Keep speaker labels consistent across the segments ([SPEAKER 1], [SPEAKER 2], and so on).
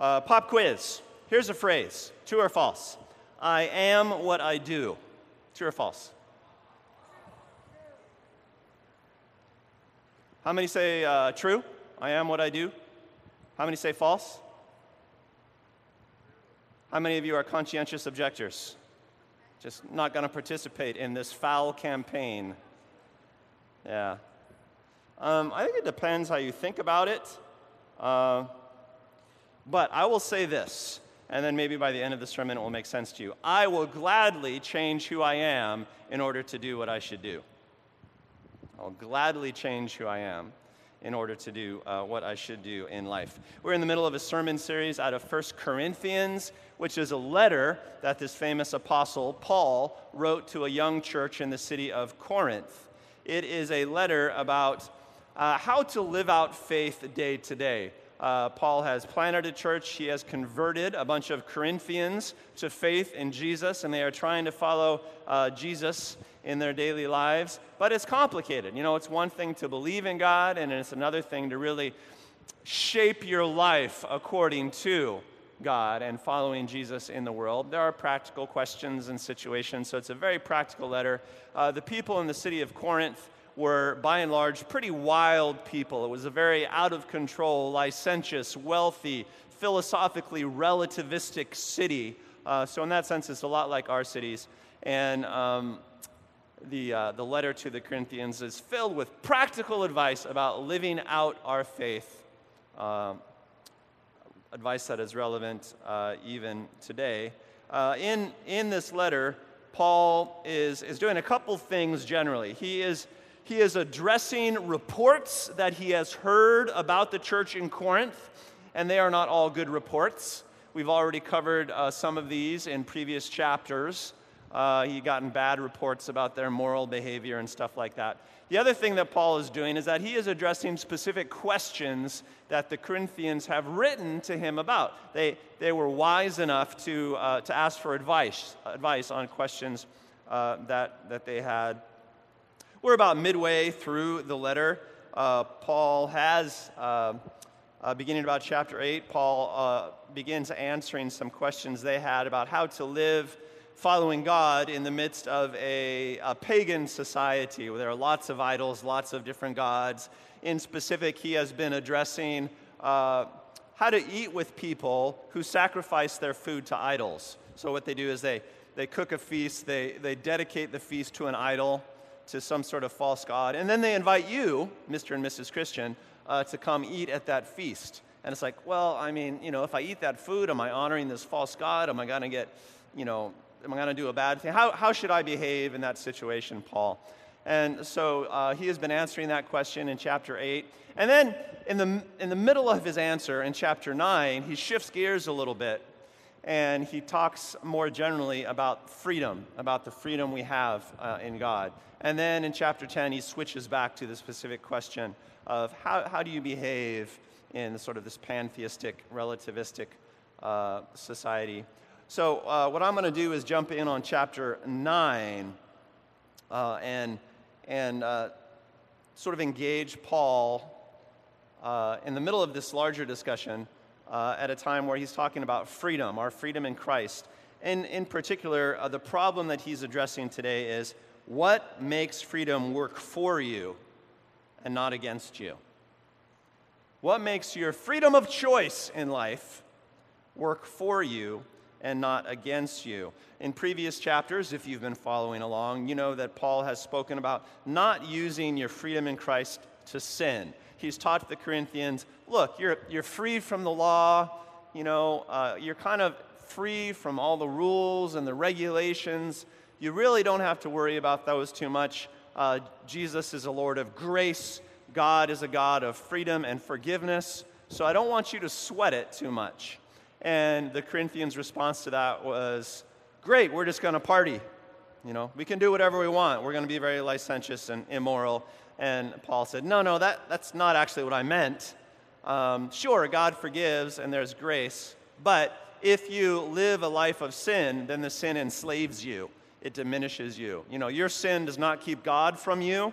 [SPEAKER 1] Uh, pop quiz. Here's a phrase true or false? I am what I do. True or false? How many say uh, true? I am what I do. How many say false? How many of you are conscientious objectors? Just not going to participate in this foul campaign. Yeah. Um, I think it depends how you think about it. Uh, but I will say this, and then maybe by the end of the sermon it will make sense to you. I will gladly change who I am in order to do what I should do. I'll gladly change who I am in order to do uh, what I should do in life. We're in the middle of a sermon series out of 1 Corinthians, which is a letter that this famous apostle Paul wrote to a young church in the city of Corinth. It is a letter about uh, how to live out faith day to day. Uh, Paul has planted a church. He has converted a bunch of Corinthians to faith in Jesus, and they are trying to follow uh, Jesus in their daily lives. But it's complicated. You know, it's one thing to believe in God, and it's another thing to really shape your life according to God and following Jesus in the world. There are practical questions and situations, so it's a very practical letter. Uh, the people in the city of Corinth were, by and large, pretty wild people. It was a very out of control, licentious, wealthy, philosophically relativistic city. Uh, so, in that sense, it's a lot like our cities. And um, the, uh, the letter to the Corinthians is filled with practical advice about living out our faith, uh, advice that is relevant uh, even today. Uh, in, in this letter, Paul is, is doing a couple things generally. He is, he is addressing reports that he has heard about the church in Corinth, and they are not all good reports. We've already covered uh, some of these in previous chapters. Uh, gotten bad reports about their moral behavior and stuff like that. The other thing that Paul is doing is that he is addressing specific questions that the Corinthians have written to him about. They, they were wise enough to, uh, to ask for advice, advice on questions uh, that, that they had. We're about midway through the letter. Uh, Paul has, uh, uh, beginning about chapter 8, Paul begins answering some questions they had about how to live following God in the midst of a, a, pagan society where there are lots of idols, lots of different gods. In specific, he has been addressing uh, how to eat with people who sacrifice their food to idols. So, what they do is they, they cook a feast, they, they dedicate the feast to an idol, to some sort of false god, and then they invite you, Mr. and Mrs. Christian, uh, to come eat at that feast. And it's like, well, I mean, you know, if I eat that food, am I honoring this false god? Am I going to get, you know, am I going to do a bad thing? How, how should I behave in that situation, Paul? And so uh, he has been answering that question in chapter 8. And then in the, in the middle of his answer in chapter 9, he shifts gears a little bit and he talks more generally about freedom, about the freedom we have uh, in God. And then in chapter 10, he switches back to the specific question of how, how do you behave in sort of this pantheistic, relativistic uh, society. So, uh, what I'm going to do is jump in on chapter 9 uh, and, and uh, sort of engage Paul uh, in the middle of this larger discussion uh, at a time where he's talking about freedom, our freedom in Christ. And in particular, uh, the problem that he's addressing today is what makes freedom work for you and not against you? What makes your freedom of choice in life work for you and not against you. In previous chapters, if you've been following along, you know that Paul has spoken about not using your freedom in Christ to sin. He's taught the Corinthians look, you're, you're free from the law, you know, uh, you're kind of free from all the rules and the regulations. You really don't have to worry about those too much. Uh, Jesus is a Lord of grace, God is a God of freedom and forgiveness. So I don't want you to sweat it too much. And the Corinthians' response to that was, Great, we're just going to party. You know, we can do whatever we want. We're going to be very licentious and immoral. And Paul said, No, no, that, that's not actually what I meant. Um, sure, God forgives and there's grace, but if you live a life of sin, then the sin enslaves you, it diminishes you. You know, your sin does not keep God from you,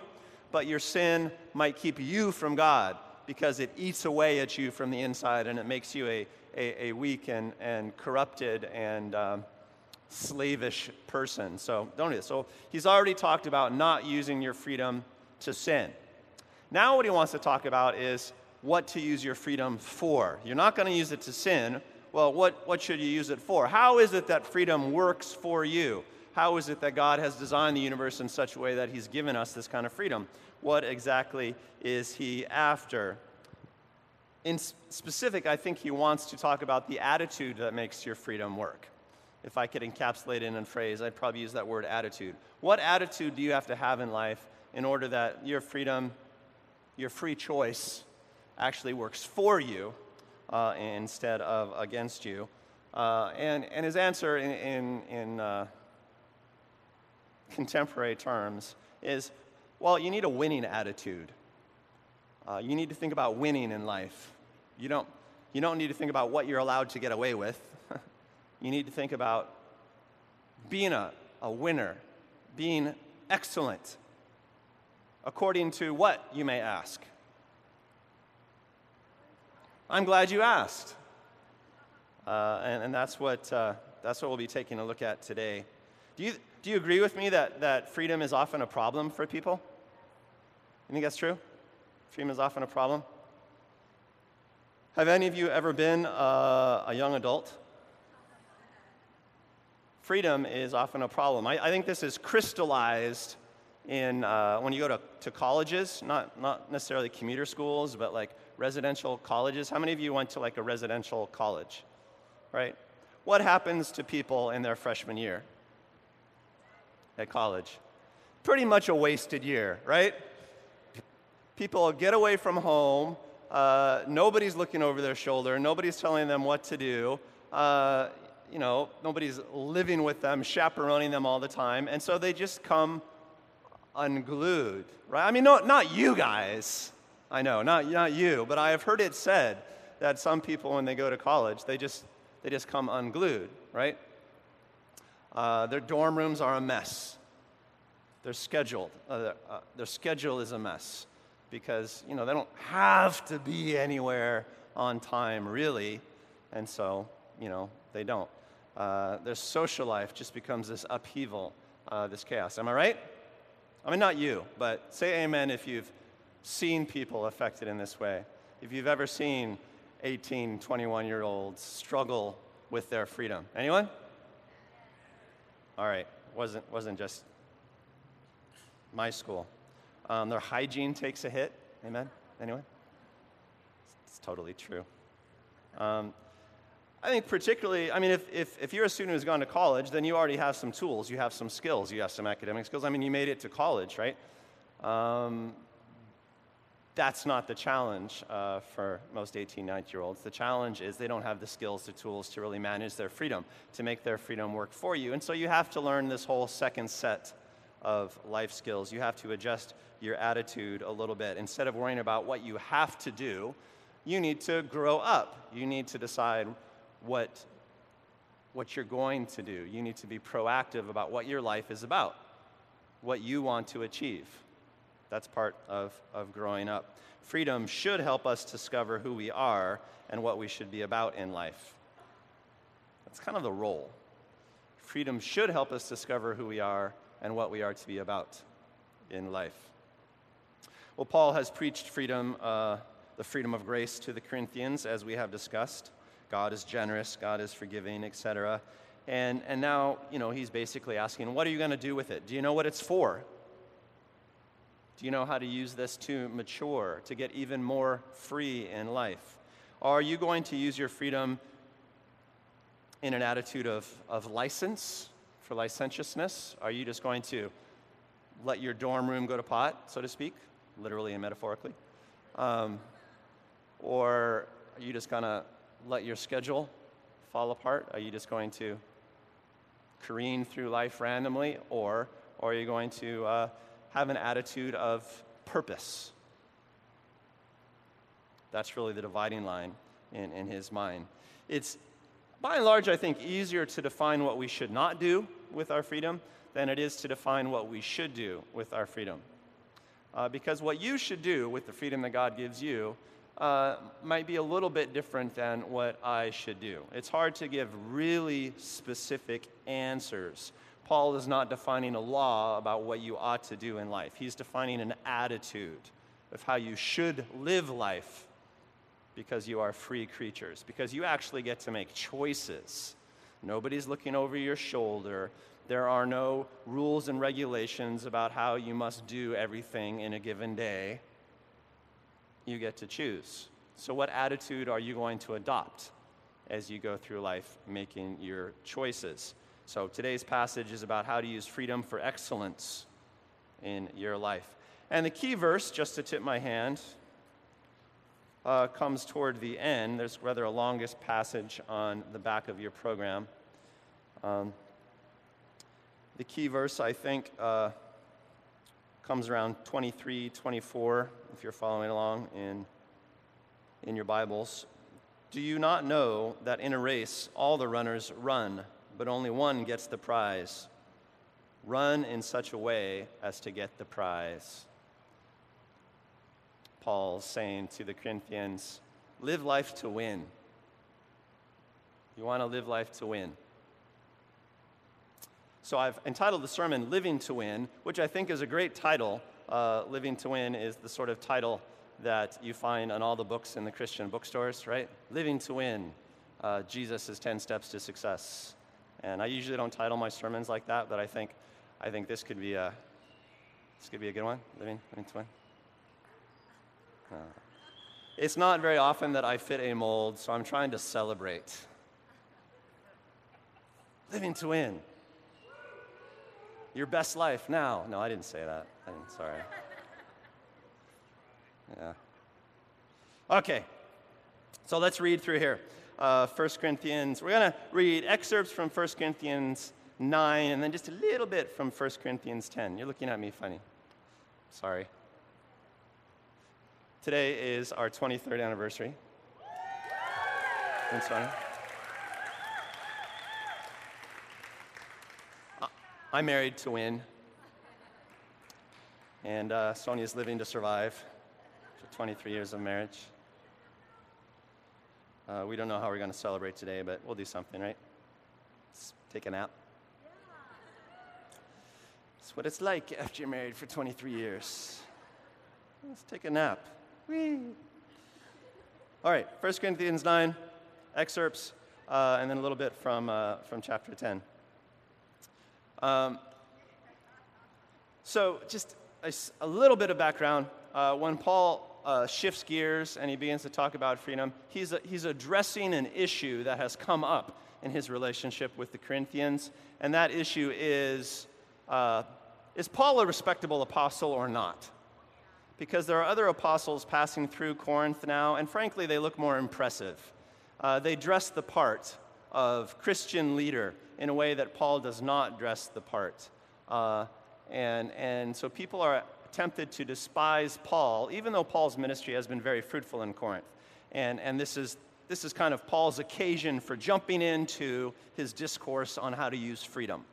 [SPEAKER 1] but your sin might keep you from God. because it eats away at you from the inside and it makes you a, a, a weak and, and corrupted and um, slavish person. So don't do this. So he's already talked about not using your freedom to sin. Now, what he wants to talk about is what to use your freedom for. You're not going to use it to sin. Well, what, what should you use it for? How is it that freedom works for you? How is it that God has designed the universe in such a way that He's given us this kind of freedom? What exactly is He after? In specific, I think He wants to talk about the attitude that makes your freedom work. If I could encapsulate it in a phrase, I'd probably use that word attitude. What attitude do you have to have in life in order that your freedom, your free choice, actually works for you uh, instead of against you? Uh, and, and his answer in, in, in uh, contemporary terms is well, you need a winning attitude. Uh, you need to think about winning in life. You don't, you don't need to think about what you're allowed to get away with. you need to think about being a, a winner, being excellent, according to what you may ask. I'm glad you asked. Uh, and, and, that's, what, uh, that's what we'll be taking a look at today. Do you, do you agree with me that, that freedom is often a problem for people? You think that's true? Freedom is often a problem? Have any of you ever been uh, a young adult? Freedom is often a problem. I, I think this is crystallized in uh, when you go to, to colleges, not, not necessarily commuter schools, but like residential colleges. How many of you went to like a residential college? Right? What happens to people in their freshman year? at college. Pretty much a wasted year, right? People get away from home. Uh, nobody's looking over their shoulder. Nobody's telling them what to do. Uh, you know, nobody's living with them, chaperoning them all the time. And so they just come unglued, right? I mean, no, not you guys. I know, not, not you, but I have heard it said that some people, when they go to college, they just, they just come unglued, right? Uh, their dorm rooms are a mess. Uh, uh, their schedule is a mess because you know they don't have to be anywhere on time really, and so you know they don't. Uh, their social life just becomes this upheaval, uh, this chaos. Am I right? I mean, not you, but say amen if you've seen people affected in this way. If you've ever seen 18, 21 year olds struggle with their freedom. Anyone? All right, wasn't, wasn't just my school. Um, their hygiene takes a hit. Amen? Anyone? It's, it's totally true. Um, I think, particularly, I mean, if, if, if you're a student who's gone to college, then you already have some tools, you have some skills, you have some academic skills. I mean, you made it to college, right? Um, that's not the challenge uh, for most 18, 19 year olds. The challenge is they don't have the skills, the tools to really manage their freedom, to make their freedom work for you. And so you have to learn this whole second set of life skills. You have to adjust your attitude a little bit. Instead of worrying about what you have to do, you need to grow up. You need to decide what, what you're going to do. You need to be proactive about what your life is about, what you want to achieve. That's part of, of growing up. Freedom should help us discover who we are and what we should be about in life. That's kind of the role. Freedom should help us discover who we are and what we are to be about in life. Well, Paul has preached freedom, uh, the freedom of grace to the Corinthians, as we have discussed. God is generous, God is forgiving, etc. And, and now, you know, he's basically asking, what are you going to do with it? Do you know what it's for? Do you know how to use this to mature, to get even more free in life? Are you going to use your freedom in an attitude of, of license, for licentiousness? Are you just going to let your dorm room go to pot, so to speak, literally and metaphorically? Um, or are you just going to let your schedule fall apart? Are you just going to careen through life randomly? Or, or are you going to uh, have an attitude of purpose. That's really the dividing line in, in his mind. It's, by and large, I think, easier to define what we should not do with our freedom than it is to define what we should do with our freedom. Uh, because what you should do with the freedom that God gives you uh, might be a little bit different than what I should do. It's hard to give really specific answers. Paul is not defining a law about what you ought to do in life, he's defining an attitude of how you should live life because you are free creatures, because you actually get to make choices. Nobody's looking over your shoulder. There are no rules and regulations about how you must do everything in a given day you get to choose. So, what attitude are you going to adopt as you go through life making your choices? So, today's passage is about how to use freedom for excellence in your life. And the key verse, just to tip my hand, uh, comes toward the end. There's rather a longest passage on the back of your program. Um, the key verse, I think, uh, comes around 23, 24, if you're following along in, in your Bibles. Do you not know that in a race all the runners run, but only one gets the prize? Run in such a way as to get the prize. Paul's saying to the Corinthians, live life to win. You want to live life to win. So I've entitled the sermon Living to Win, which I think is a great title. Uh, Living to Win is the sort of title that you find on all the books in the Christian bookstores, right? Living to Win, uh, Jesus' 10 Steps to Success. And I usually don't title my sermons like that, but I think, I think this could be a, this could be a good one, Living, living to Win. Uh, it's not very often that I fit a mold, so I'm trying to celebrate. Living to Win your best life now. No, I didn't say that. Sorry. Yeah. Okay, so let's read through here. Uh, 1 Corinthians, we're going to read excerpts from 1 Corinthians 9 and then just a little bit from 1 Corinthians 10. You're looking at me funny. Sorry. Today is our 23rd anniversary. I'm sorry. I'm married to win. And uh, Sonia's living to survive for 23 years of marriage. Uh, we don't know how we're going to celebrate today, but we'll do something, right? Let's take a nap. That's what it's like after you're married for 23 years. Let's take a nap. Whee. All right, 1 Corinthians 9, excerpts, uh, and then a little bit from, uh, from chapter 10. Um, so, just a, a, little bit of background. Uh, when Paul uh, shifts gears and he begins to talk about freedom, he's, a, he's addressing an issue that has come up in his relationship with the Corinthians. And that issue is uh, is Paul a respectable apostle or not? Because there are other apostles passing through Corinth now, and frankly, they look more impressive. Uh, they dress the part of Christian leader in a way that Paul does not dress the part. And, and so people are tempted to despise Paul, even though Paul's ministry has been very fruitful in Corinth. And, and this, is, this is kind of Paul's occasion for jumping into his discourse on how to use freedom.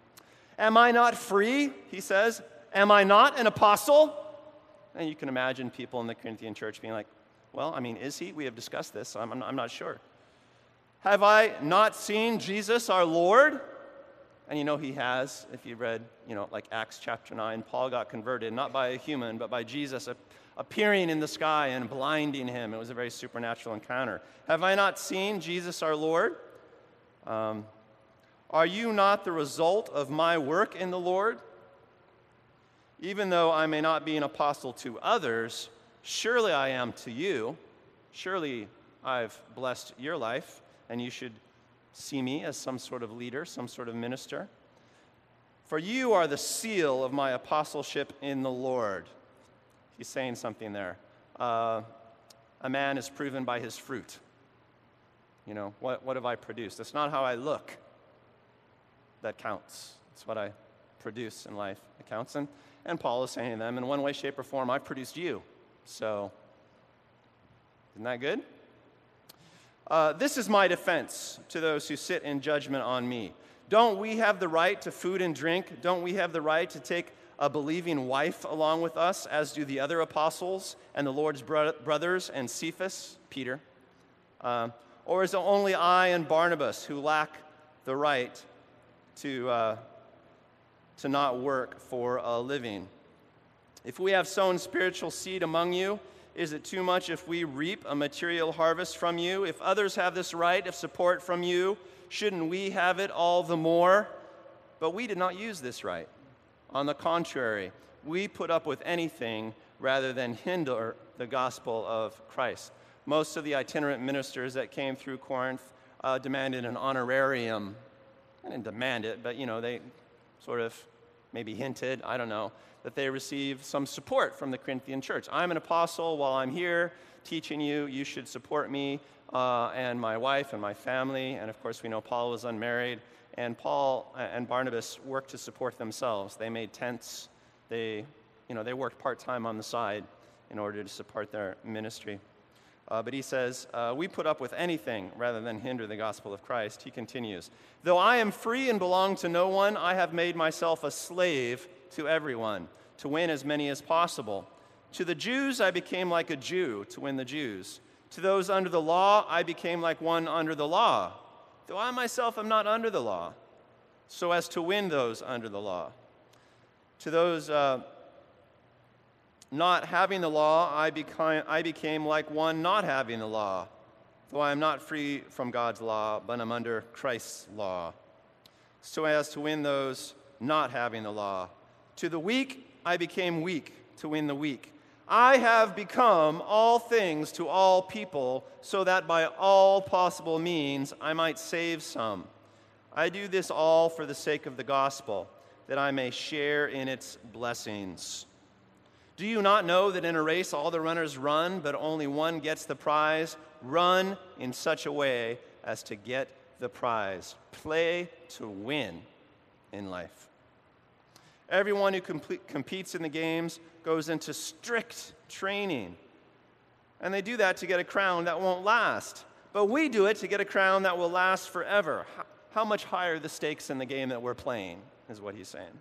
[SPEAKER 1] Am I not free? He says. Am I not an apostle? And you can imagine people in the Corinthian church being like, well, I mean, is he? We have discussed this, so I'm, I'm not sure. Have I not seen Jesus our Lord? And you know he has, if you read, you know, like Acts chapter 9, Paul got converted not by a human, but by Jesus appearing in the sky and blinding him. It was a very supernatural encounter. Have I not seen Jesus our Lord? Um, are you not the result of my work in the Lord? Even though I may not be an apostle to others, surely I am to you. Surely I've blessed your life, and you should see me as some sort of leader, some sort of minister. For you are the seal of my apostleship in the Lord. He's saying something there. Uh, a man is proven by his fruit. You know, what, what have I produced? It's not how I look that counts. It's what I produce in life that counts. And, and Paul is saying to them, in one way, shape, or form, I've produced you. So, isn't that good? Uh, this is my defense to those who sit in judgment on me. Don't we have the right to food and drink? Don't we have the right to take a believing wife along with us, as do the other apostles and the Lord's bro- brothers and Cephas, Peter? Uh, or is it only I and Barnabas who lack the right to, uh, to not work for a living? If we have sown spiritual seed among you, is it too much if we reap a material harvest from you? If others have this right of support from you, shouldn't we have it all the more? But we did not use this right. On the contrary, we put up with anything rather than hinder the gospel of Christ. Most of the itinerant ministers that came through Corinth uh, demanded an honorarium. I didn't demand it, but you know, they sort of maybe hinted, I don't know, that they receive some support from the Corinthian church. I'm an apostle. While I'm here teaching you, you should support me uh, and my wife and my family. And of course, we know Paul was unmarried. And Paul and Barnabas worked to support themselves. They made tents. They, you know, they worked part time on the side in order to support their ministry. Uh, but he says, uh, We put up with anything rather than hinder the gospel of Christ. He continues, Though I am free and belong to no one, I have made myself a slave to everyone, to win as many as possible. To the Jews, I became like a Jew to win the Jews. To those under the law, I became like one under the law, though I myself am not under the law, so as to win those under the law. To those uh, not having the law, I became, I became like one not having the law, though I am not free from God's law, but I'm under Christ's law, so as to win those not having the law. To the weak, I became weak to win the weak. I have become all things to all people, so that by all possible means I might save some. I do this all for the sake of the gospel, that I may share in its blessings. Do you not know that in a race all the runners run, but only one gets the prize? Run in such a way as to get the prize. Play to win in life. Everyone who competes in the games goes into strict training. And they do that to get a crown that won't last. But we do it to get a crown that will last forever. How much higher the stakes in the game that we're playing, is what he's saying.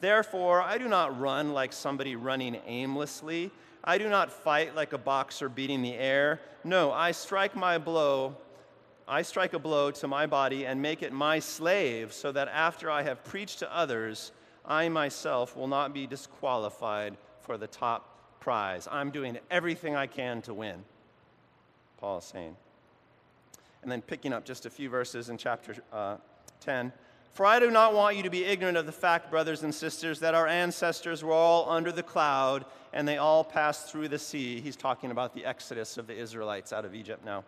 [SPEAKER 1] Therefore, I do not run like somebody running aimlessly. I do not fight like a boxer beating the air. No, I strike my blow. I strike a blow to my body and make it my slave, so that after I have preached to others, I myself will not be disqualified for the top prize. I'm doing everything I can to win, Paul is saying. And then picking up just a few verses in chapter uh, 10. For I do not want you to be ignorant of the fact, brothers and sisters, that our ancestors were all under the cloud and they all passed through the sea. He's talking about the exodus of the Israelites out of Egypt now.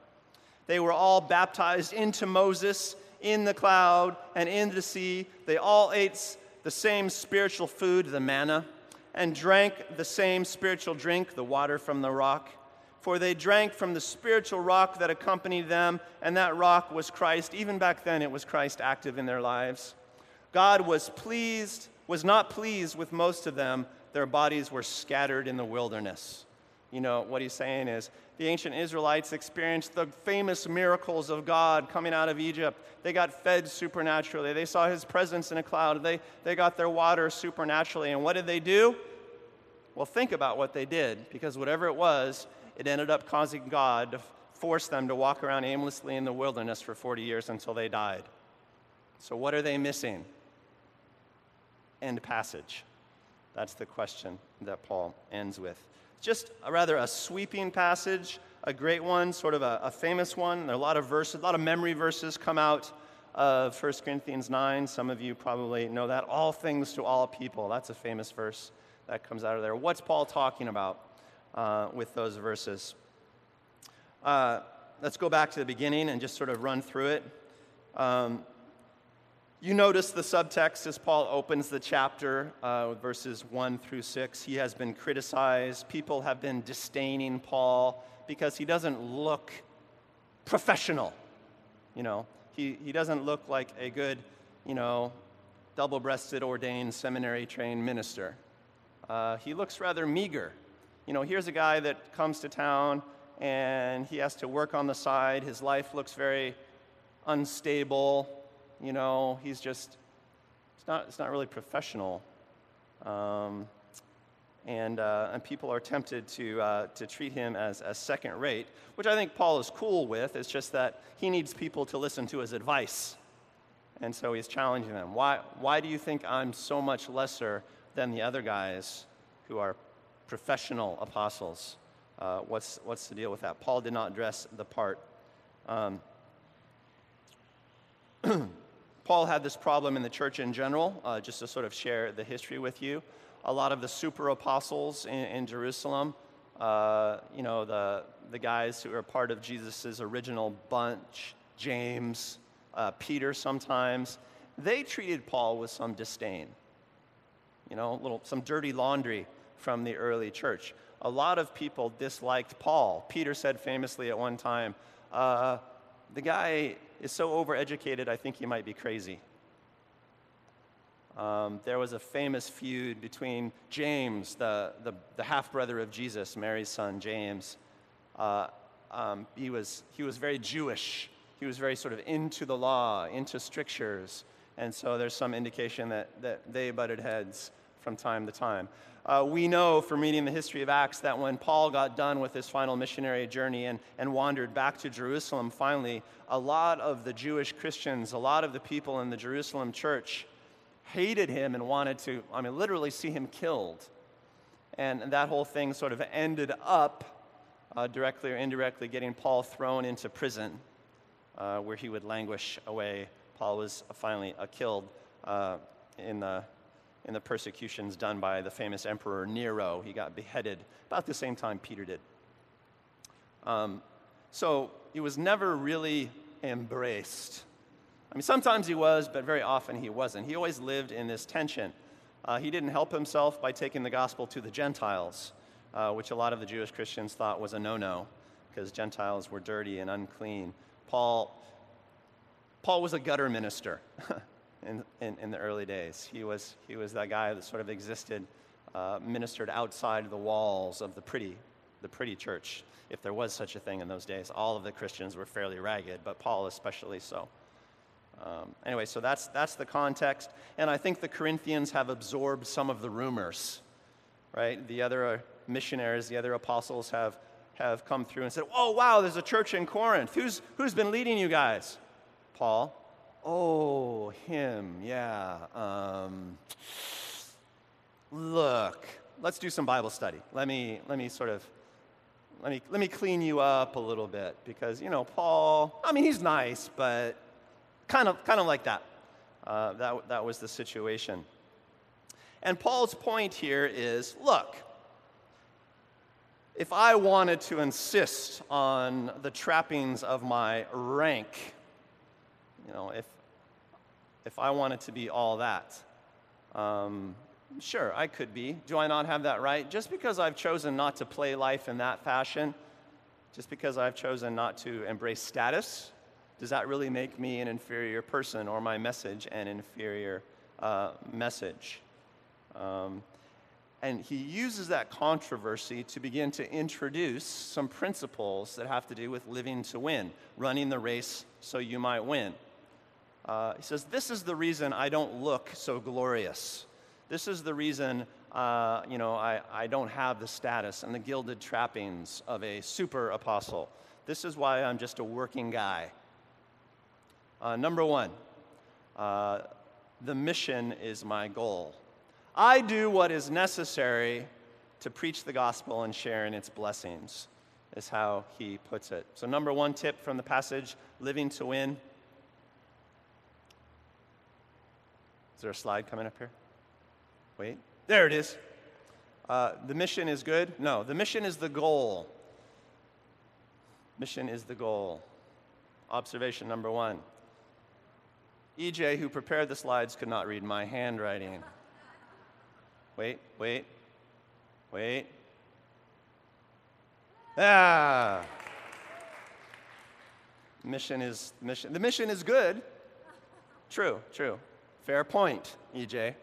[SPEAKER 1] They were all baptized into Moses in the cloud and in the sea. They all ate the same spiritual food, the manna, and drank the same spiritual drink, the water from the rock. For they drank from the spiritual rock that accompanied them, and that rock was Christ. Even back then, it was Christ active in their lives. God was pleased, was not pleased with most of them. Their bodies were scattered in the wilderness. You know, what he's saying is the ancient Israelites experienced the famous miracles of God coming out of Egypt. They got fed supernaturally. They saw his presence in a cloud. They, they got their water supernaturally. And what did they do? Well, think about what they did, because whatever it was, it ended up causing God to force them to walk around aimlessly in the wilderness for 40 years until they died. So, what are they missing? End passage. That's the question that Paul ends with just a rather a sweeping passage, a great one, sort of a, a famous one. There are a lot of verses, a lot of memory verses come out of 1 Corinthians 9. Some of you probably know that. All things to all people. That's a famous verse that comes out of there. What's Paul talking about uh, with those verses? Uh, let's go back to the beginning and just sort of run through it. Um, you notice the subtext as Paul opens the chapter uh, with verses 1 through 6. He has been criticized. People have been disdaining Paul because he doesn't look professional. You know, he, he doesn't look like a good, you know, double breasted, ordained, seminary trained minister. Uh, he looks rather meager. You know, here's a guy that comes to town and he has to work on the side. His life looks very unstable you know, he's just, it's not, it's not really professional. Um, and, uh, and people are tempted to, uh, to treat him as, as second rate, which I think Paul is cool with. It's just that he needs people to listen to his advice. And so he's challenging them. Why, why do you think I'm so much lesser than the other guys who are professional apostles? Uh, what's, what's the deal with that? Paul did not dress the part. Um, Paul had this problem in the church in general, uh, just to sort of share the history with you a lot of the super apostles in, in Jerusalem, uh, you know, the, the guys who are part of Jesus' original bunch, James, uh, Peter sometimes, they treated Paul with some disdain. You know, little, some dirty laundry from the early church. A lot of people disliked Paul. Peter said famously at one time, uh, the guy is so overeducated, I think he might be crazy. Um, there was a famous feud between James, the, the, the half brother of Jesus, Mary's son, James. Uh, um, he, was, he was very Jewish. He was very sort of into the law, into strictures. And so there's some indication that, that they butted heads from time to time. Uh, we know from reading the history of Acts that when Paul got done with his final missionary journey and, and wandered back to Jerusalem, finally, a lot of the Jewish Christians, a lot of the people in the Jerusalem church, hated him and wanted to, I mean, literally see him killed. And that whole thing sort of ended up, uh, directly or indirectly, getting Paul thrown into prison, uh, where he would languish away. Paul was finally uh, killed uh, in, the, in the persecutions done by the famous Emperor Nero. He got beheaded about the same time Peter did. Um, so he was never really embraced I mean, sometimes he was, but very often he wasn't. He always lived in this tension. Uh, he didn't help himself by taking the gospel to the Gentiles, uh, which a lot of the Jewish Christians thought was a no no, because Gentiles were dirty and unclean. Paul, Paul was a gutter minister in, in, in, the early days. He was, he was that guy that sort of existed, uh, ministered outside the walls of the pretty, the pretty church, if there was such a thing in those days. All of the Christians were fairly ragged, but Paul especially so. Um, anyway, so that's, that's the context. And I think the Corinthians have absorbed some of the rumors, right? The other uh, missionaries, the other apostles have, have come through and said, Oh, wow, there's a church in Corinth. Who's, who's been leading you guys? Paul. Oh, him, yeah. Um, look, let's do some Bible study. Let me, let me sort of let me, let me clean you up a little bit because, you know, Paul, I mean, he's nice, but Kind of, kind of like that. Uh, that. That was the situation. And Paul's point here is look, if I wanted to insist on the trappings of my rank, you know, if, if I wanted to be all that, um, sure, I could be. Do I not have that right? Just because I've chosen not to play life in that fashion, just because I've chosen not to embrace status, does that really make me an inferior person or my message an inferior uh, message? Um, and he uses that controversy to begin to introduce some principles that have to do with living to win, running the race so you might win. Uh, he says, This is the reason I don't look so glorious. This is the reason uh, you know, I, I don't have the status and the gilded trappings of a super apostle. This is why I'm just a working guy. Uh, number one, uh, the mission is my goal. I do what is necessary to preach the gospel and share in its blessings, is how he puts it. So, number one tip from the passage living to win. Is there a slide coming up here? Wait, there it is. Uh, the mission is good? No, the mission is the goal. Mission is the goal. Observation number one EJ, who prepared the slides, could not read my handwriting. Wait, wait, wait. Ah. Mission is mission. The mission is good. True, true. Fair point, EJ.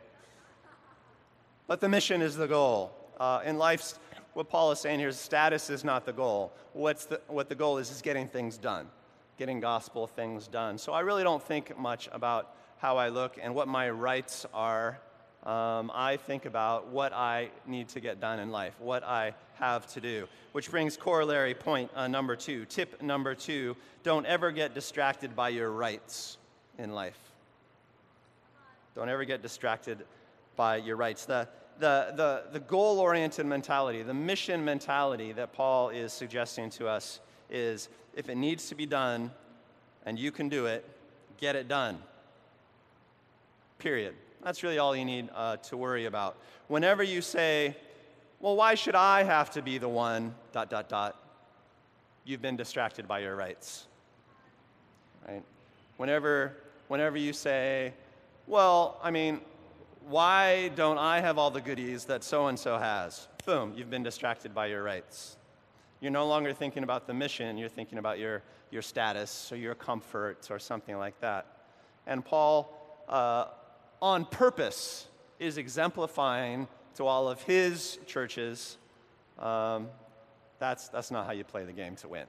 [SPEAKER 1] But the mission is the goal. Uh, in life, what Paul is saying here is status is not the goal. What's the, what the goal is is getting things done getting gospel things done. So I really don't think much about how I look and what my rights are um, I think about what I need to get done in life, what I have to do. Which brings corollary point uh, number two. Tip number two don't ever get distracted by your rights in life. Don't ever get distracted by your rights. The, the, the, the goal oriented mentality, the mission mentality that Paul is suggesting to us is if it needs to be done and you can do it, get it done. Period. That's really all you need uh, to worry about. Whenever you say, well, why should I have to be the one, dot, dot, dot, you've been distracted by your rights. Right? Whenever, whenever you say, well, I mean, why don't I have all the goodies that so and so has? Boom, you've been distracted by your rights. You're no longer thinking about the mission, you're thinking about your, your status or your comfort or something like that. And Paul, uh, on purpose, is exemplifying to all of his churches um, that's, that's not how you play the game to win.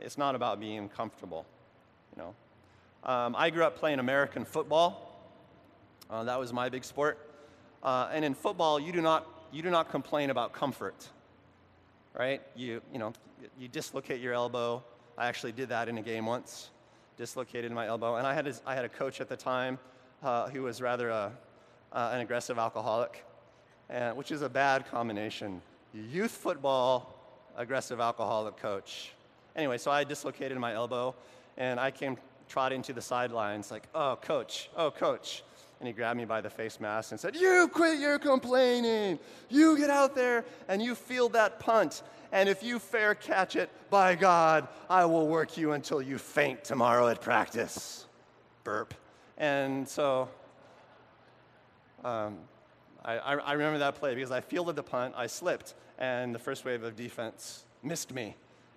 [SPEAKER 1] It's not about being comfortable, you know. Um, I grew up playing American football. Uh, that was my big sport. Uh, and in football, you do not you do not complain about comfort, right? You you know you dislocate your elbow. I actually did that in a game once, dislocated my elbow, and I had a, I had a coach at the time uh, who was rather a, uh, an aggressive alcoholic, and, which is a bad combination. Youth football, aggressive alcoholic coach. Anyway, so I dislocated my elbow, and I came trotting to the sidelines like, "Oh, coach! Oh, coach!" And he grabbed me by the face mask and said, You quit your complaining. You get out there and you field that punt. And if you fair catch it, by God, I will work you until you faint tomorrow at practice. Burp. And so um, I, I remember that play because I fielded the punt, I slipped, and the first wave of defense missed me.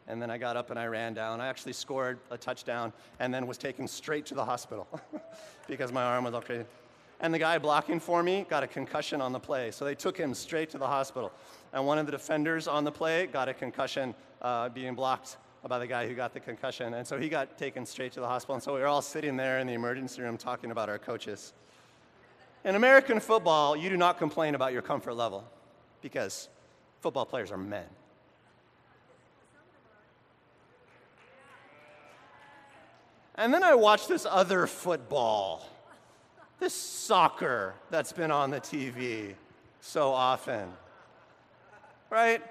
[SPEAKER 1] And then I got up and I ran down. I actually scored a touchdown and then was taken straight to the hospital because my arm was all crazy and the guy blocking for me got a concussion on the play. So they took him straight to the hospital. And one of the defenders on the play got a concussion uh, being blocked by the guy who got the concussion. And so he got taken straight to the hospital. And so we were all sitting there in the emergency room talking about our coaches. In American football, you do not complain about your comfort level because football players are men. And then I watch this other football this soccer that's been on the TV so often. Right?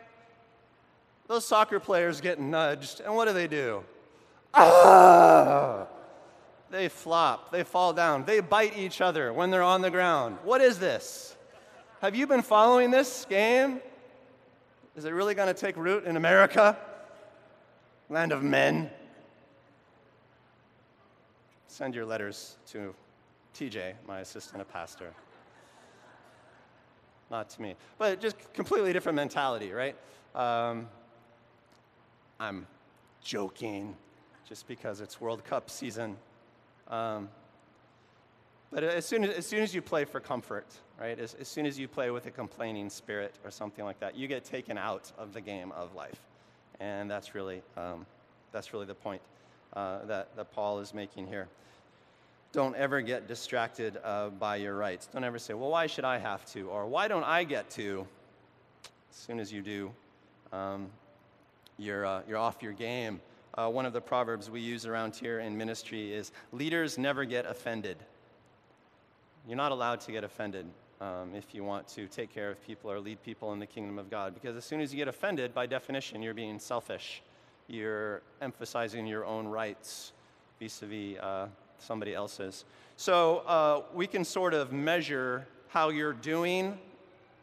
[SPEAKER 1] Those soccer players get nudged, and what do they do? Ah! They flop, they fall down, they bite each other when they're on the ground. What is this? Have you been following this game? Is it really going to take root in America? Land of men? Send your letters to TJ, my assistant a pastor. Not to me. But just completely different mentality, right? Um, I'm joking just because it's World Cup season. Um, but as soon as, as soon as you play for comfort, right, as, as soon as you play with a complaining spirit or something like that, you get taken out of the game of life. And that's really, um, that's really the point uh, that, that Paul is making here don't ever get distracted uh, by your rights. Don't ever say, well, why should I have to? Or why don't I get to? As soon as you do, um, you're, uh, you're off your game. Uh, one of the proverbs we use around here in ministry is leaders never get offended. You're not allowed to get offended um, if you want to take care of people or lead people in the kingdom of God. Because as soon as you get offended, by definition, you're being selfish. You're emphasizing your own rights vis a vis somebody else's. So uh, we can sort of measure how you're doing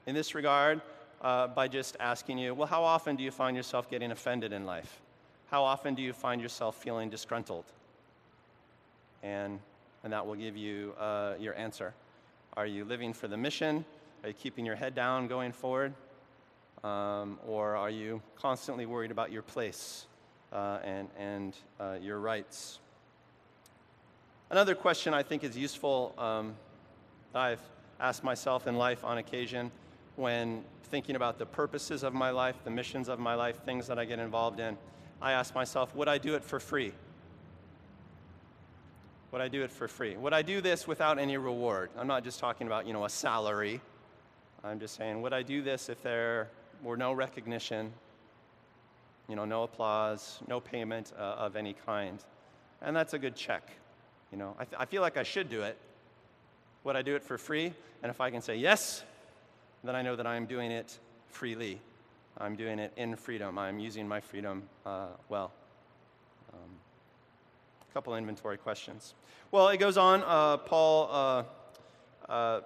[SPEAKER 1] in this regard uh, by just asking you, well, how often do you find yourself getting offended in life? How often do you find yourself feeling disgruntled? And, and that will give you uh, your answer. Are you living for the mission? Are you keeping your head down going forward? Um, or are you constantly worried about your place uh, and, and uh, your rights? Another question I think is useful, um, I've asked myself in life on occasion when thinking about the purposes of my life, the missions of my life, things that I get involved in. I ask myself, would I do it for free? Would I do it for free? Would I do this without any reward? I'm not just talking about, you know, a salary. I'm just saying, would I do this if there were no recognition, you know, no applause, no payment uh, of any kind? And that's a good check. You know, I, th- I feel like I should do it. Would I do it for free? And if I can say yes, then I know that I'm doing it freely. I'm doing it in freedom. I'm using my freedom uh, well. Um, a couple inventory questions. Well, it goes on. Uh, Paul uh, uh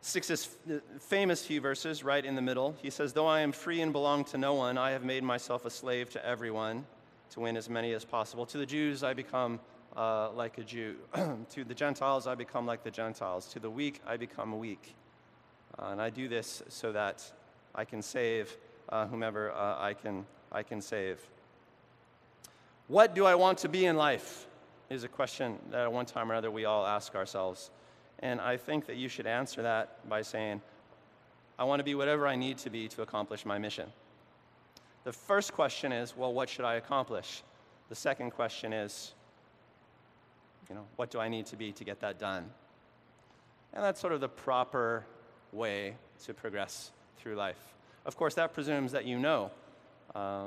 [SPEAKER 1] six is famous few verses right in the middle. He says, Though I am free and belong to no one, I have made myself a slave to everyone to win as many as possible. To the Jews, I become uh, like a Jew. to the Gentiles, I become like the Gentiles. To the weak, I become weak. Uh, and I do this so that I can save uh, whomever uh, I, can, I can save. What do I want to be in life? Is a question that at one time or another we all ask ourselves. And I think that you should answer that by saying, I want to be whatever I need to be to accomplish my mission. The first question is, well, what should I accomplish? The second question is, you know, what do I need to be to get that done? And that's sort of the proper way to progress through life. Of course, that presumes that you know uh,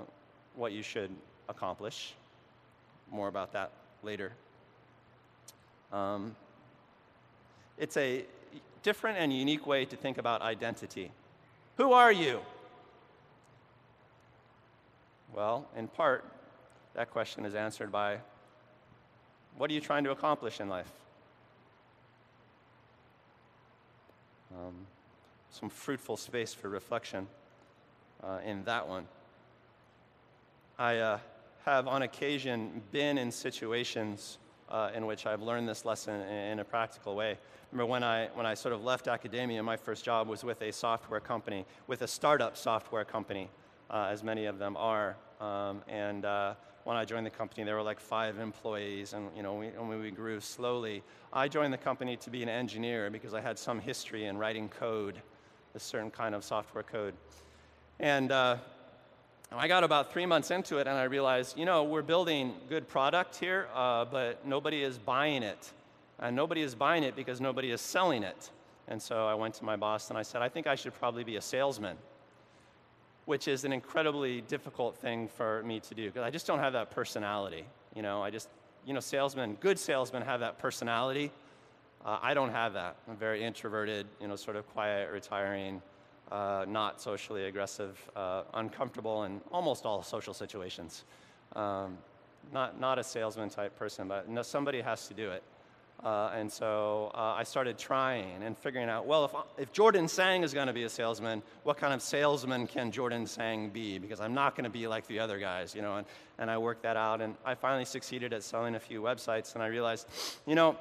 [SPEAKER 1] what you should accomplish. More about that later. Um, it's a different and unique way to think about identity. Who are you? Well, in part, that question is answered by what are you trying to accomplish in life? Um, some fruitful space for reflection uh, in that one. I uh, have on occasion been in situations uh, in which I've learned this lesson in, a practical way. Remember when I, when I sort of left academia, my first job was with a software company, with a startup software company, uh, as many of them are. Um, and uh, when I joined the company, there were like five employees, and you know, we, when we grew slowly, I joined the company to be an engineer because I had some history in writing code, a certain kind of software code. And I got about three months into it, and I realized, you know, we're building good product here, uh, but nobody is buying it, and nobody is buying it because nobody is selling it. And so I went to my boss and I said, I think I should probably be a salesman which is an incredibly difficult thing for me to do because I just don't have that personality. You know, I just, you know, salesmen, good salesmen have that personality. Uh, I don't have that. I'm very introverted, you know, sort of quiet, retiring, uh, not socially aggressive, uh, uncomfortable in almost all social situations. Um, not, not a salesman type person, but no, somebody has to do it. Uh, and so uh, I started trying and figuring out, well, if, if Jordan Sang is going to be a salesman, what kind of salesman can Jordan Sang be? Because I'm not going to be like the other guys, you know. And, and I worked that out, and I finally succeeded at selling a few websites, and I realized, you know,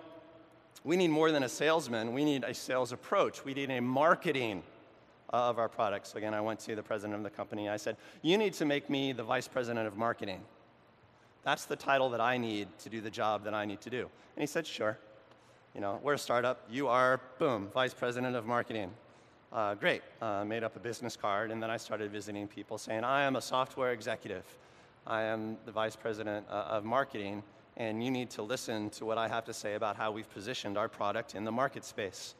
[SPEAKER 1] we need more than a salesman. We need a sales approach. We need a marketing uh, of our products. So again, I went to the president of the company. I said, you need to make me the vice president of marketing. That's the title that I need to do the job that I need to do. And he said, sure. You know, we're a startup. You are, boom, vice president of marketing. Uh, great. Uh, made up a business card, and then I started visiting people saying, I am a software executive. I am the vice president uh, of marketing, and you need to listen to what I have to say about how we've positioned our product in the market space.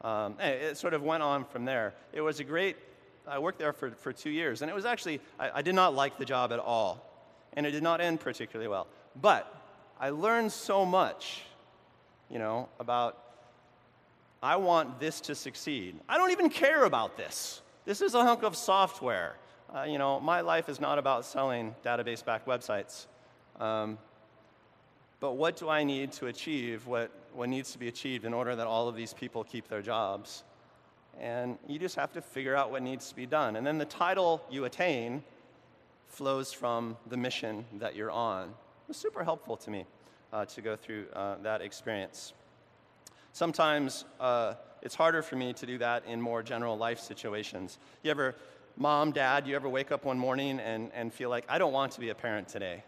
[SPEAKER 1] Um, it sort of went on from there. It was a great, I worked there for, for two years, and it was actually, I, I did not like the job at all, and it did not end particularly well. But I learned so much you know, about I want this to succeed. I don't even care about this. This is a hunk of software. Uh, you know, my life is not about selling database backed websites. Um, but what do I need to achieve what, what needs to be achieved in order that all of these people keep their jobs? And you just have to figure out what needs to be done. And then the title you attain flows from the mission that you're on. It was super helpful to me uh, to go through uh, that experience. Sometimes uh, it's harder for me to do that in more general life situations. You ever, mom, dad, you ever wake up one morning and, and feel like, I don't want to be a parent today?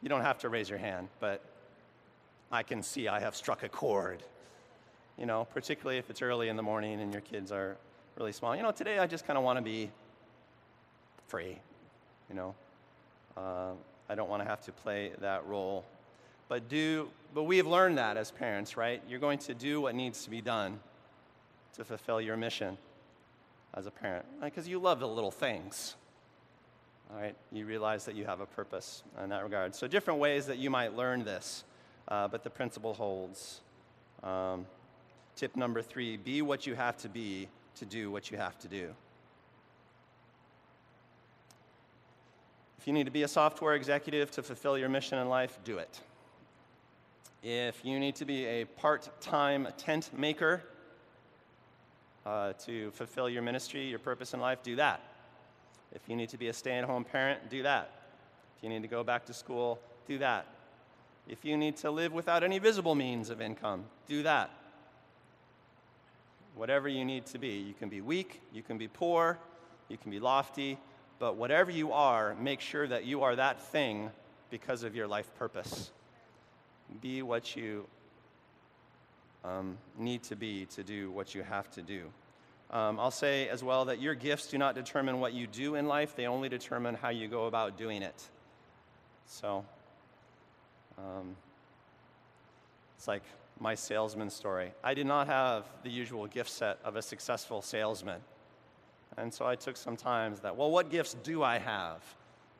[SPEAKER 1] You don't have to raise your hand, but I can see I have struck a chord. You know, particularly if it's early in the morning and your kids are really small. You know, today I just kind of want to be free, you know. Uh, I don't want to have to play that role. But do but we have learned that as parents, right? You're going to do what needs to be done to fulfill your mission as a parent. Because right? you love the little things. All right, you realize that you have a purpose in that regard. So, different ways that you might learn this, uh, but the principle holds. Um, tip number three be what you have to be to do what you have to do. If you need to be a software executive to fulfill your mission in life, do it. If you need to be a part time tent maker uh, to fulfill your ministry, your purpose in life, do that. If you need to be a stay at home parent, do that. If you need to go back to school, do that. If you need to live without any visible means of income, do that. Whatever you need to be. You can be weak, you can be poor, you can be lofty, but whatever you are, make sure that you are that thing because of your life purpose. Be what you um, need to be to do what you have to do. Um, I'll say as well that your gifts do not determine what you do in life, they only determine how you go about doing it. So, um, it's like my salesman story. I did not have the usual gift set of a successful salesman. And so I took some time that, well, what gifts do I have?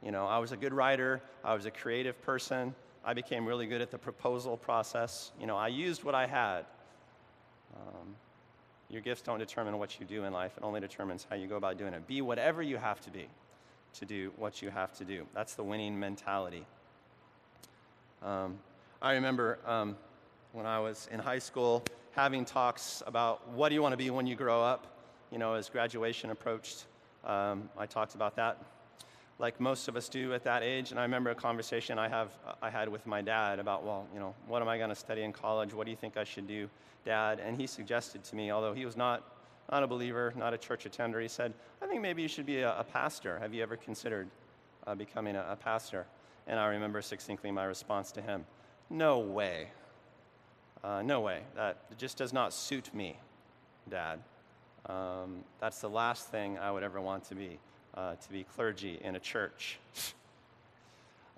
[SPEAKER 1] You know, I was a good writer, I was a creative person, I became really good at the proposal process. You know, I used what I had. Um, your gifts don't determine what you do in life, it only determines how you go about doing it. Be whatever you have to be to do what you have to do. That's the winning mentality. Um, I remember um, when I was in high school having talks about what do you want to be when you grow up. You know, as graduation approached, um, I talked about that like most of us do at that age. And I remember a conversation I, have, I had with my dad about, well, you know, what am I going to study in college? What do you think I should do, Dad? And he suggested to me, although he was not, not a believer, not a church attender, he said, I think maybe you should be a, a pastor. Have you ever considered uh, becoming a, a pastor? And I remember succinctly my response to him No way. Uh, no way. That just does not suit me, Dad. Um, that's the last thing I would ever want to be uh, to be clergy in a church.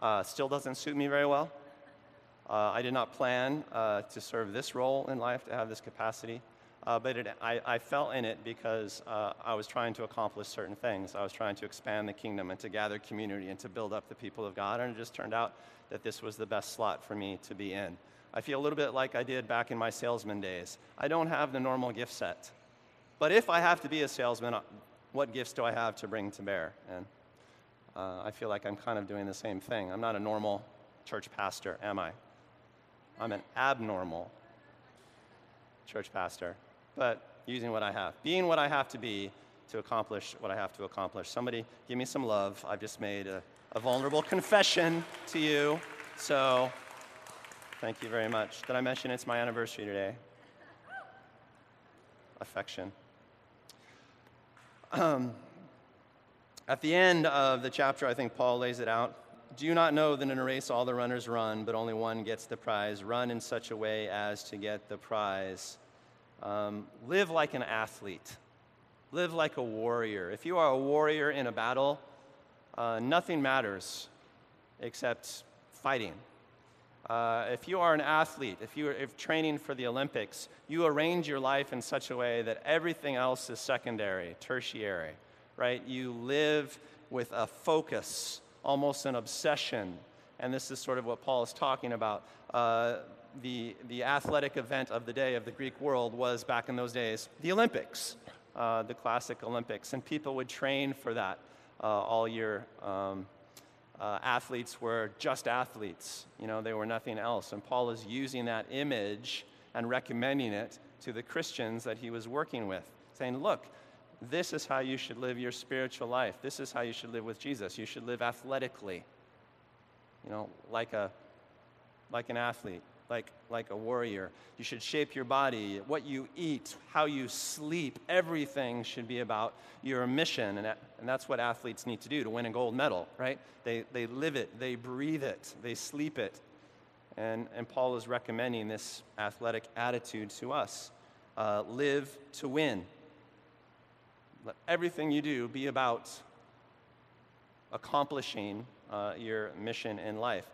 [SPEAKER 1] Uh, still doesn't suit me very well. Uh, I did not plan uh, to serve this role in life, to have this capacity, uh, but it, I, I, fell in it because uh, I was trying to accomplish certain things. I was trying to expand the kingdom and to gather community and to build up the people of God, and it just turned out that this was the best slot for me to be in. I feel a little bit like I did back in my salesman days. I don't have the normal gift set. But if I have to be a salesman, what gifts do I have to bring to bear? And uh, I feel like I'm kind of doing the same thing. I'm not a normal church pastor, am I? I'm an abnormal church pastor, but using what I have, being what I have to be to accomplish what I have to accomplish. Somebody give me some love. I've just made a, a vulnerable confession to you. So, thank you very much. Did I mention it's my anniversary today? Affection. Um, at the end of the chapter, I think Paul lays it out. Do you not know that in a race all the runners run, but only one gets the prize? Run in such a way as to get the prize. Um, live like an athlete. Live like a warrior. If you are a warrior in a battle, uh, nothing matters except fighting. Uh, if you are an athlete, if you are training for the Olympics, you arrange your life in such a way that everything else is secondary, tertiary, right? You live with a focus, almost an obsession. And this is sort of what Paul is talking about. Uh, the, the athletic event of the day of the Greek world was back in those days the Olympics, uh, the classic Olympics. And people would train for that uh, all year. Um, uh, athletes were just athletes. You know, they were nothing else. And Paul is using that image and recommending it to the Christians that he was working with, saying, look, this is how you should live your spiritual life. This is how you should live with Jesus. You should live athletically, you know, like, a, like an athlete like, like a warrior. You should shape your body, what you eat, how you sleep. Everything should be about your mission. And, and that's what athletes need to do to win a gold medal, right? They, they live it, they breathe it, they sleep it. And, and Paul is recommending this athletic attitude to us uh, live to win. Let everything you do be about accomplishing uh, your mission in life.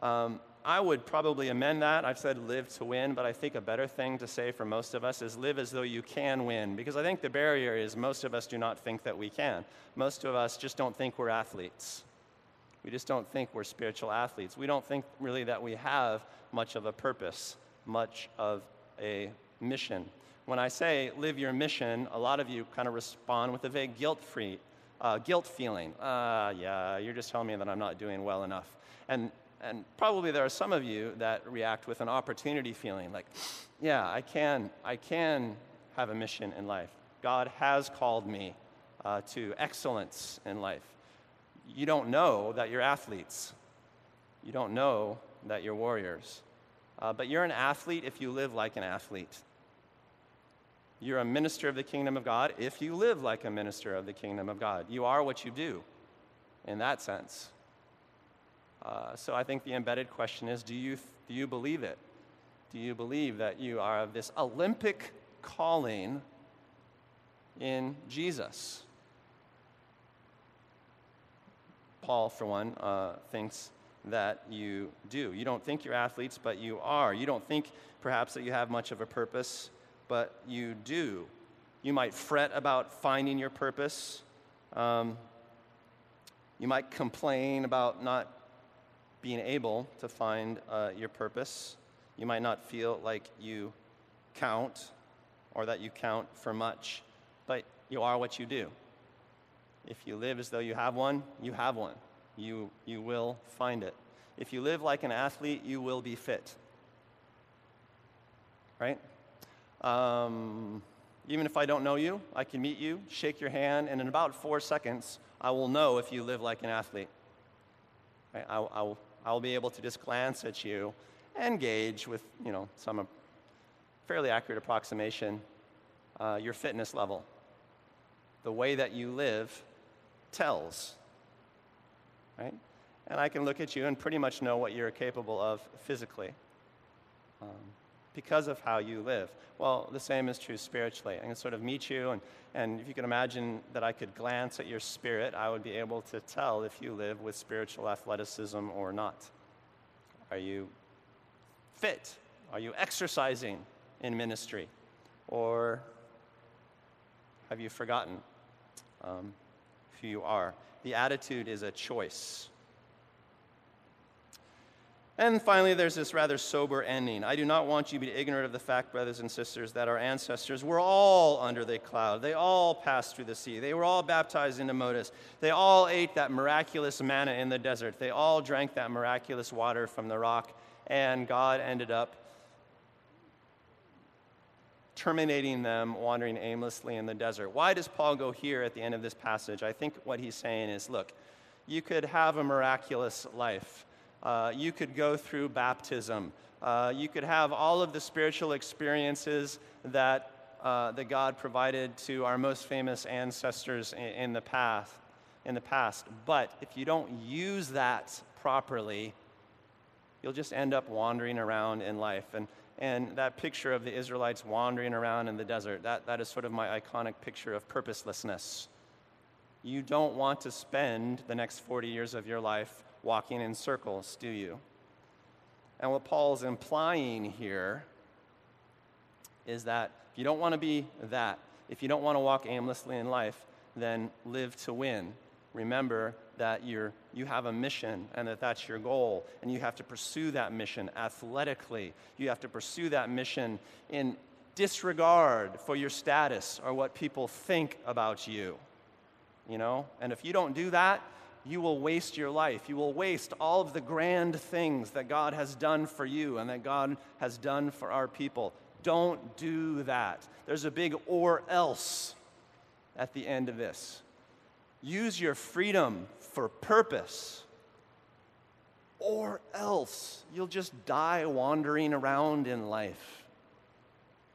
[SPEAKER 1] Um, I would probably amend that. I've said live to win, but I think a better thing to say for most of us is live as though you can win. Because I think the barrier is most of us do not think that we can. Most of us just don't think we're athletes. We just don't think we're spiritual athletes. We don't think really that we have much of a purpose, much of a mission. When I say live your mission, a lot of you kind of respond with a vague guilt free, uh, guilt feeling. Uh, yeah, you're just telling me that I'm not doing well enough. And and probably there are some of you that react with an opportunity feeling like, yeah, I can, I can have a mission in life. God has called me uh, to excellence in life. You don't know that you're athletes. You don't know that you're warriors. Uh, but you're an athlete if you live like an athlete. You're a minister of the kingdom of God if you live like a minister of the kingdom of God. You are what you do in that sense. Uh, so I think the embedded question is do you, do you believe it? Do you believe that you are of this Olympic calling in Jesus? Paul, for one, uh, thinks that you do. You don't think you're athletes, but you are. You don't think perhaps that you have much of a purpose, but you do. You might fret about finding your purpose. Um, you might complain about not being able to find uh, your purpose. You might not feel like you count or that you count for much, but you are what you do. If you live as though you have one, you have one. You, you will find it. If you live like an athlete, you will be fit. Right? Um, even if I don't know you, I can meet you, shake your hand, and in about four seconds, I will know if you live like an athlete. I, I, will, I'll be able to just glance at you and gauge with, you know, some fairly accurate approximation uh, your fitness level. The way that you live tells, right? And I can look at you and pretty much know what you're capable of physically um, because of how you live. Well, the same is true spiritually. I can sort of meet you, and, and if you can imagine that I could glance at your spirit, I would be able to tell if you live with spiritual athleticism or not. Are you fit? Are you exercising in ministry? Or have you forgotten um, who you are? The attitude is a choice. And finally, there's this rather sober ending. I do not want you to be ignorant of the fact, brothers and sisters, that our ancestors were all under the cloud. They all passed through the sea. They were all baptized into Moses. They all ate that miraculous manna in the desert. They all drank that miraculous water from the rock. And God ended up terminating them wandering aimlessly in the desert. Why does Paul go here at the end of this passage? I think what he's saying is look, you could have a miraculous life uh, you could go through baptism. Uh, you could have all of the spiritual experiences that, uh, that God provided to our most famous ancestors in, in, the past, in the past. But if you don't use that properly, you'll just end up wandering around in life. And, and that picture of the Israelites wandering around in the desert, that, that is sort of my iconic picture of purposelessness. You don't want to spend the next 40 years of your life walking in circles, do you? And what Paul's implying here is that if you don't want to be that, if you don't want to walk aimlessly in life, then live to win. Remember that you're, you have a mission and that that's your goal, and you have to pursue that mission athletically. You have to pursue that mission in disregard for your status or what people think about you. You know? And if you don't do that, you will waste your life. You will waste all of the grand things that God has done for you and that God has done for our people. Don't do that. There's a big or else at the end of this. Use your freedom for purpose, or else you'll just die wandering around in life.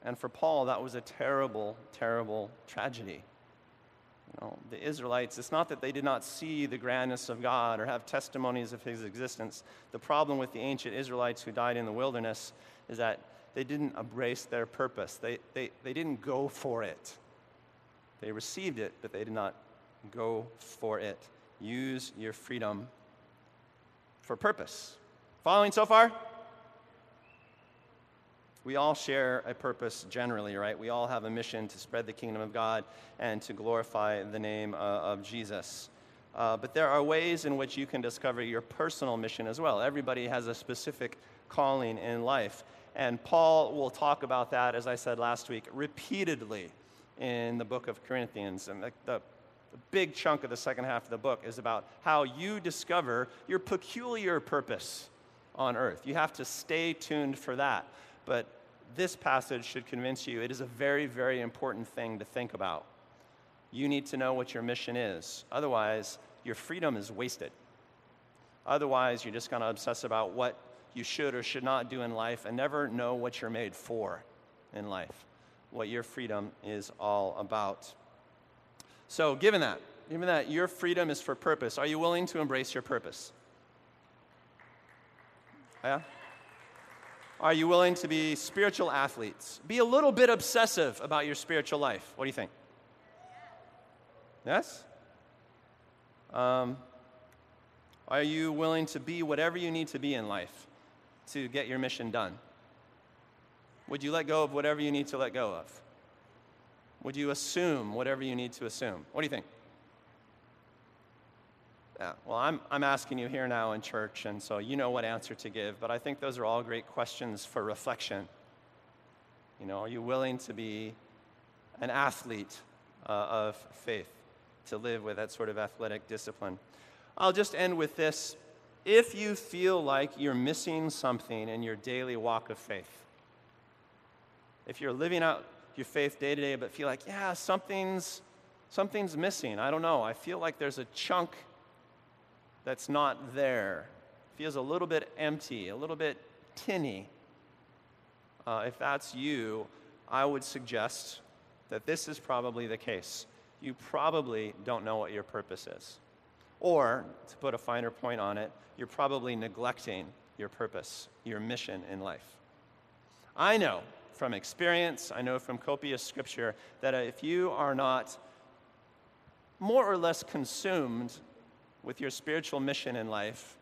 [SPEAKER 1] And for Paul, that was a terrible, terrible tragedy. Know, the Israelites, it's not that they did not see the grandness of God or have testimonies of his existence. The problem with the ancient Israelites who died in the wilderness is that they didn't embrace their purpose, they, they, they didn't go for it. They received it, but they did not go for it. Use your freedom for purpose. Following so far? We all share a purpose generally, right? We all have a mission to spread the kingdom of God and to glorify the name uh, of Jesus. Uh, but there are ways in which you can discover your personal mission as well. Everybody has a specific calling in life. And Paul will talk about that, as I said last week, repeatedly in the book of Corinthians. And the, the, the big chunk of the second half of the book is about how you discover your peculiar purpose on earth. You have to stay tuned for that. But this passage should convince you it is a very, very important thing to think about. You need to know what your mission is. Otherwise, your freedom is wasted. Otherwise, you're just going to obsess about what you should or should not do in life and never know what you're made for in life, what your freedom is all about. So, given that, given that your freedom is for purpose, are you willing to embrace your purpose? Yeah? Are you willing to be spiritual athletes? Be a little bit obsessive about your spiritual life. What do you think? Yes? Um, are you willing to be whatever you need to be in life to get your mission done? Would you let go of whatever you need to let go of? Would you assume whatever you need to assume? What do you think? Yeah, well, I'm, I'm asking you here now in church, and so you know what answer to give, but I think those are all great questions for reflection. You know, are you willing to be an athlete uh, of faith, to live with that sort of athletic discipline? I'll just end with this. If you feel like you're missing something in your daily walk of faith, if you're living out your faith day to day, but feel like, yeah, something's, something's missing, I don't know, I feel like there's a chunk that's not there. Feels a little bit empty, a little bit tinny. Uh, if that's you, I would suggest that this is probably the case. You probably don't know what your purpose is. Or, to put a finer point on it, you're probably neglecting your purpose, your mission in life. I know from experience, I know from copious scripture, that if you are not more or less consumed with your spiritual mission in life,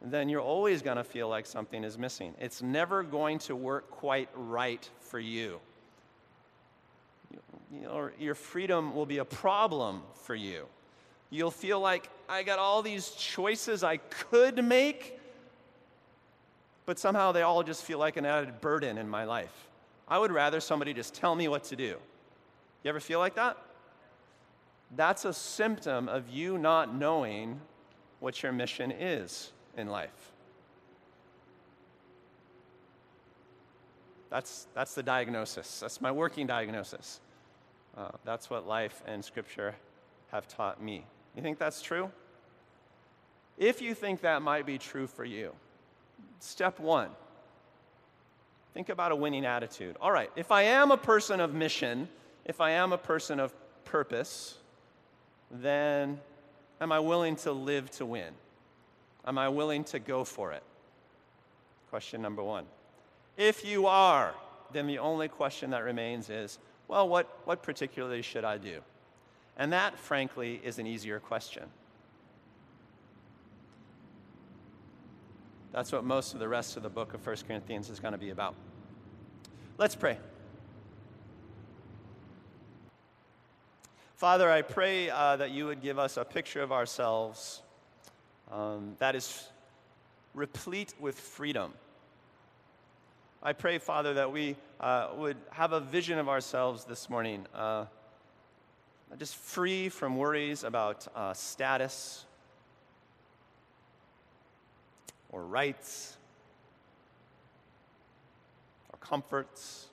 [SPEAKER 1] then you're always going to feel like something is missing. It's never going to work quite right for you. your freedom will be a problem for you. You'll feel like, I got all these choices I could make, but somehow they all just feel like an added burden in my life. I would rather somebody just tell me what to do. You ever feel like that? That's a symptom of you not knowing what your mission is in life. That's, that's the diagnosis. That's my working diagnosis. Uh, that's what life and Scripture have taught me. You think that's true? If you think that might be true for you, step one think about a winning attitude. All right, if I am a person of mission, if I am a person of purpose, then am I willing to live to win? Am I willing to go for it? Question number one. If you are, then the only question that remains is well, what, what particularly should I do? And that, frankly, is an easier question. That's what most of the rest of the book of 1 Corinthians is going to be about. Let's pray. Father, I pray uh, that you would give us a picture of ourselves um, that is replete with freedom. I pray, Father, that we uh, would have a vision of ourselves this morning, uh, just free from worries about uh, status or rights or comforts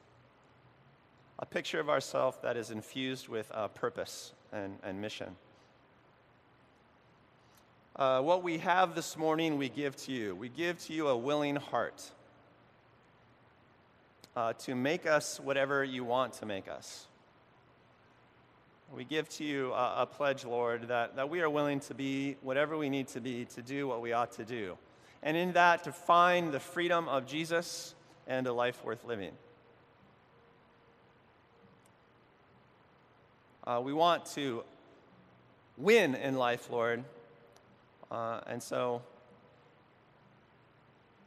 [SPEAKER 1] a picture of ourselves that is infused with uh, purpose and, and mission. Uh, what we have this morning, we give to you. We give to you a willing heart uh, to make us whatever you want to make us. We give to you a, a pledge, Lord, that, that we are willing to be whatever we need to be to do what we ought to do. And in that, to find the freedom of Jesus and a life worth living. Uh, we want to win in life, Lord. Uh, and so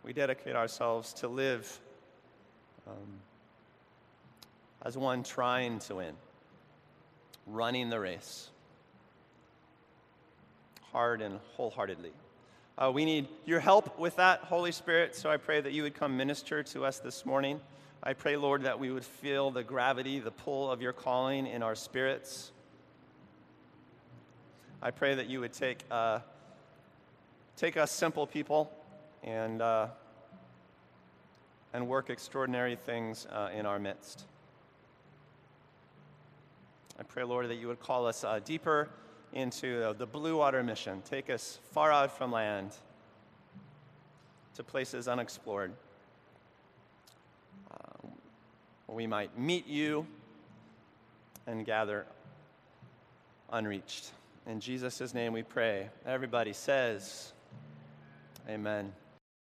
[SPEAKER 1] we dedicate ourselves to live um, as one trying to win, running the race hard and wholeheartedly. Uh, we need your help with that, Holy Spirit, so I pray that you would come minister to us this morning. I pray, Lord, that we would feel the gravity, the pull of your calling in our spirits. I pray that you would take, uh, take us simple people and, uh, and work extraordinary things uh, in our midst. I pray, Lord, that you would call us uh, deeper into the Blue Water Mission. Take us far out from land to places unexplored. Uh, we might meet you and gather unreached. In Jesus' name we pray. Everybody says, Amen.